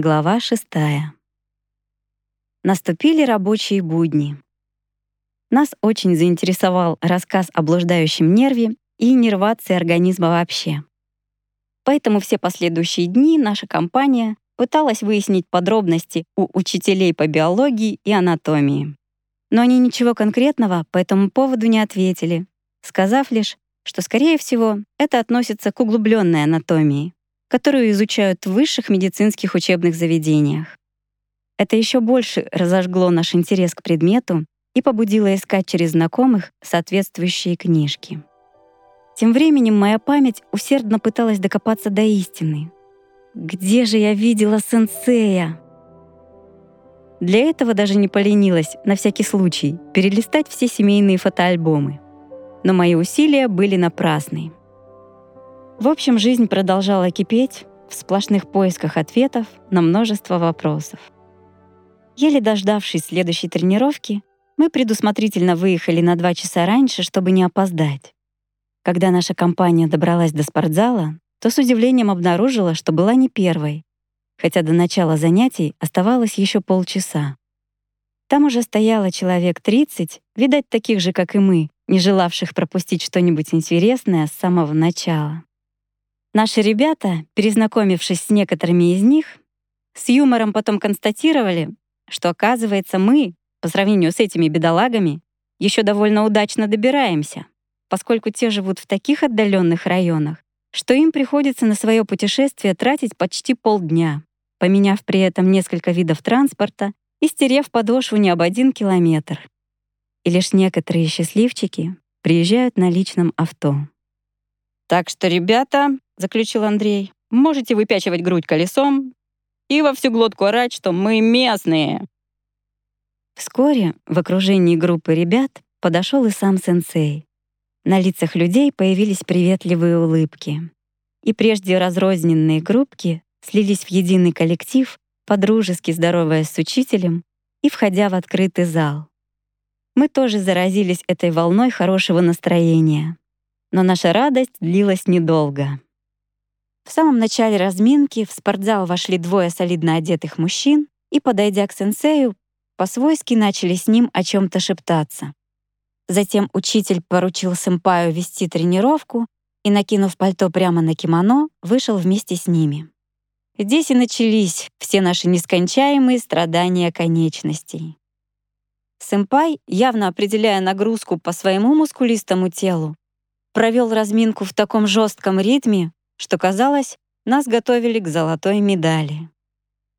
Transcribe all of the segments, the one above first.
Глава шестая. Наступили рабочие будни. Нас очень заинтересовал рассказ о блуждающем нерве и нервации организма вообще. Поэтому все последующие дни наша компания пыталась выяснить подробности у учителей по биологии и анатомии. Но они ничего конкретного по этому поводу не ответили, сказав лишь, что, скорее всего, это относится к углубленной анатомии, которую изучают в высших медицинских учебных заведениях. Это еще больше разожгло наш интерес к предмету и побудило искать через знакомых соответствующие книжки. Тем временем моя память усердно пыталась докопаться до истины. Где же я видела сенсея? Для этого даже не поленилась, на всякий случай, перелистать все семейные фотоальбомы. Но мои усилия были напрасны. В общем, жизнь продолжала кипеть в сплошных поисках ответов на множество вопросов. Еле дождавшись следующей тренировки, мы предусмотрительно выехали на два часа раньше, чтобы не опоздать. Когда наша компания добралась до спортзала, то с удивлением обнаружила, что была не первой, хотя до начала занятий оставалось еще полчаса. Там уже стояло человек 30, видать, таких же, как и мы, не желавших пропустить что-нибудь интересное с самого начала. Наши ребята, перезнакомившись с некоторыми из них, с юмором потом констатировали, что, оказывается, мы, по сравнению с этими бедолагами, еще довольно удачно добираемся, поскольку те живут в таких отдаленных районах, что им приходится на свое путешествие тратить почти полдня, поменяв при этом несколько видов транспорта и стерев подошву не об один километр. И лишь некоторые счастливчики приезжают на личном авто. «Так что, ребята», — заключил Андрей, «можете выпячивать грудь колесом и во всю глотку орать, что мы местные». Вскоре в окружении группы ребят подошел и сам сенсей. На лицах людей появились приветливые улыбки. И прежде разрозненные группки слились в единый коллектив, подружески здороваясь с учителем и входя в открытый зал. Мы тоже заразились этой волной хорошего настроения. Но наша радость длилась недолго. В самом начале разминки в спортзал вошли двое солидно одетых мужчин и, подойдя к сенсею, по-свойски начали с ним о чем то шептаться. Затем учитель поручил сэмпаю вести тренировку и, накинув пальто прямо на кимоно, вышел вместе с ними. Здесь и начались все наши нескончаемые страдания конечностей. Сэмпай, явно определяя нагрузку по своему мускулистому телу, провел разминку в таком жестком ритме, что казалось, нас готовили к золотой медали.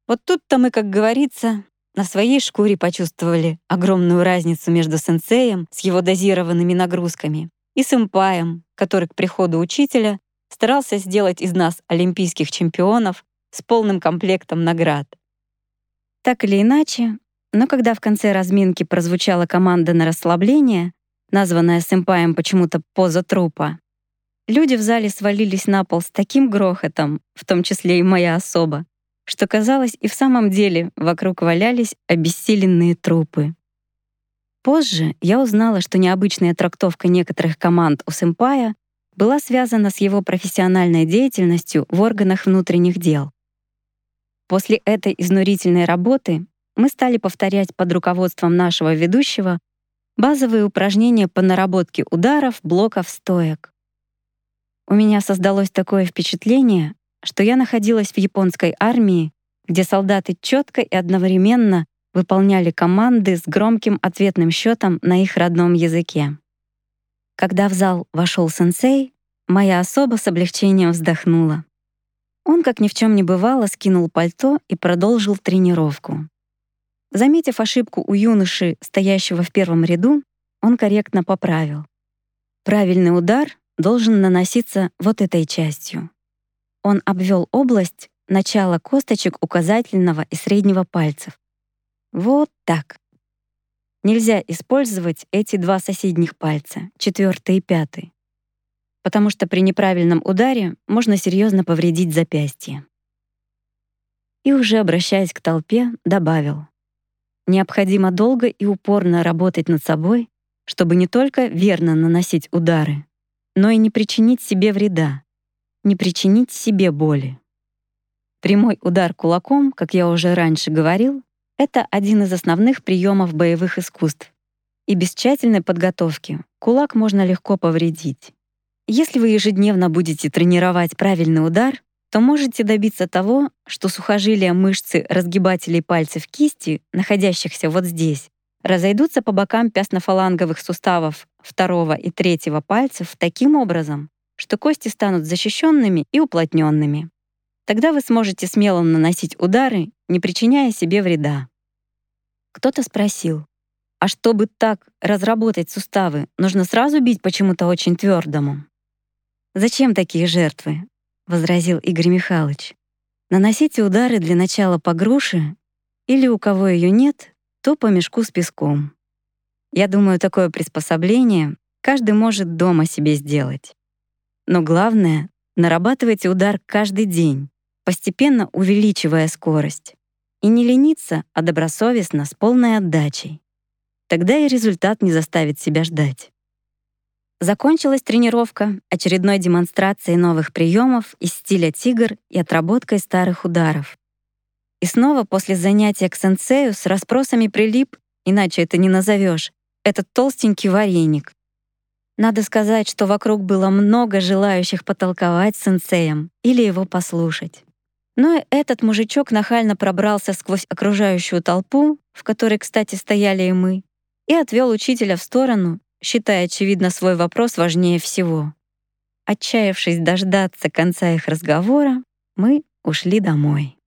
Вот тут-то мы, как говорится, на своей шкуре почувствовали огромную разницу между сенсеем с его дозированными нагрузками и сэмпаем, который к приходу учителя старался сделать из нас олимпийских чемпионов с полным комплектом наград. Так или иначе, но когда в конце разминки прозвучала команда на расслабление, названная сэмпаем почему-то «поза трупа», люди в зале свалились на пол с таким грохотом, в том числе и моя особа, что, казалось, и в самом деле вокруг валялись обессиленные трупы. Позже я узнала, что необычная трактовка некоторых команд у сэмпая была связана с его профессиональной деятельностью в органах внутренних дел. После этой изнурительной работы мы стали повторять под руководством нашего ведущего базовые упражнения по наработке ударов, блоков, стоек. У меня создалось такое впечатление, что я находилась в японской армии, где солдаты четко и одновременно выполняли команды с громким ответным счетом на их родном языке. Когда в зал вошел сенсей, моя особа с облегчением вздохнула. Он, как ни в чем не бывало, скинул пальто и продолжил тренировку. Заметив ошибку у юноши, стоящего в первом ряду, он корректно поправил. Правильный удар должен наноситься вот этой частью. Он обвел область начала косточек указательного и среднего пальцев. Вот так. Нельзя использовать эти два соседних пальца, четвертый и пятый, потому что при неправильном ударе можно серьезно повредить запястье. И уже обращаясь к толпе, добавил: необходимо долго и упорно работать над собой, чтобы не только верно наносить удары, но и не причинить себе вреда, не причинить себе боли. Прямой удар кулаком, как я уже раньше говорил, это один из основных приемов боевых искусств. И без тщательной подготовки кулак можно легко повредить. Если вы ежедневно будете тренировать правильный удар, то можете добиться того, что сухожилия мышцы разгибателей пальцев кисти, находящихся вот здесь, разойдутся по бокам пястно-фаланговых суставов второго и третьего пальцев таким образом, что кости станут защищенными и уплотненными. Тогда вы сможете смело наносить удары, не причиняя себе вреда. Кто-то спросил, а чтобы так разработать суставы, нужно сразу бить почему-то очень твердому. «Зачем такие жертвы?» — возразил Игорь Михайлович. «Наносите удары для начала по груше, или у кого ее нет, то по мешку с песком. Я думаю, такое приспособление каждый может дома себе сделать. Но главное — нарабатывайте удар каждый день, постепенно увеличивая скорость. И не лениться, а добросовестно, с полной отдачей. Тогда и результат не заставит себя ждать. Закончилась тренировка очередной демонстрацией новых приемов из стиля тигр и отработкой старых ударов. И снова после занятия к сенсею с расспросами прилип, иначе это не назовешь, этот толстенький вареник. Надо сказать, что вокруг было много желающих потолковать с сенсеем или его послушать. Но этот мужичок нахально пробрался сквозь окружающую толпу, в которой, кстати, стояли и мы, и отвел учителя в сторону, считая, очевидно, свой вопрос важнее всего. Отчаявшись дождаться конца их разговора, мы ушли домой.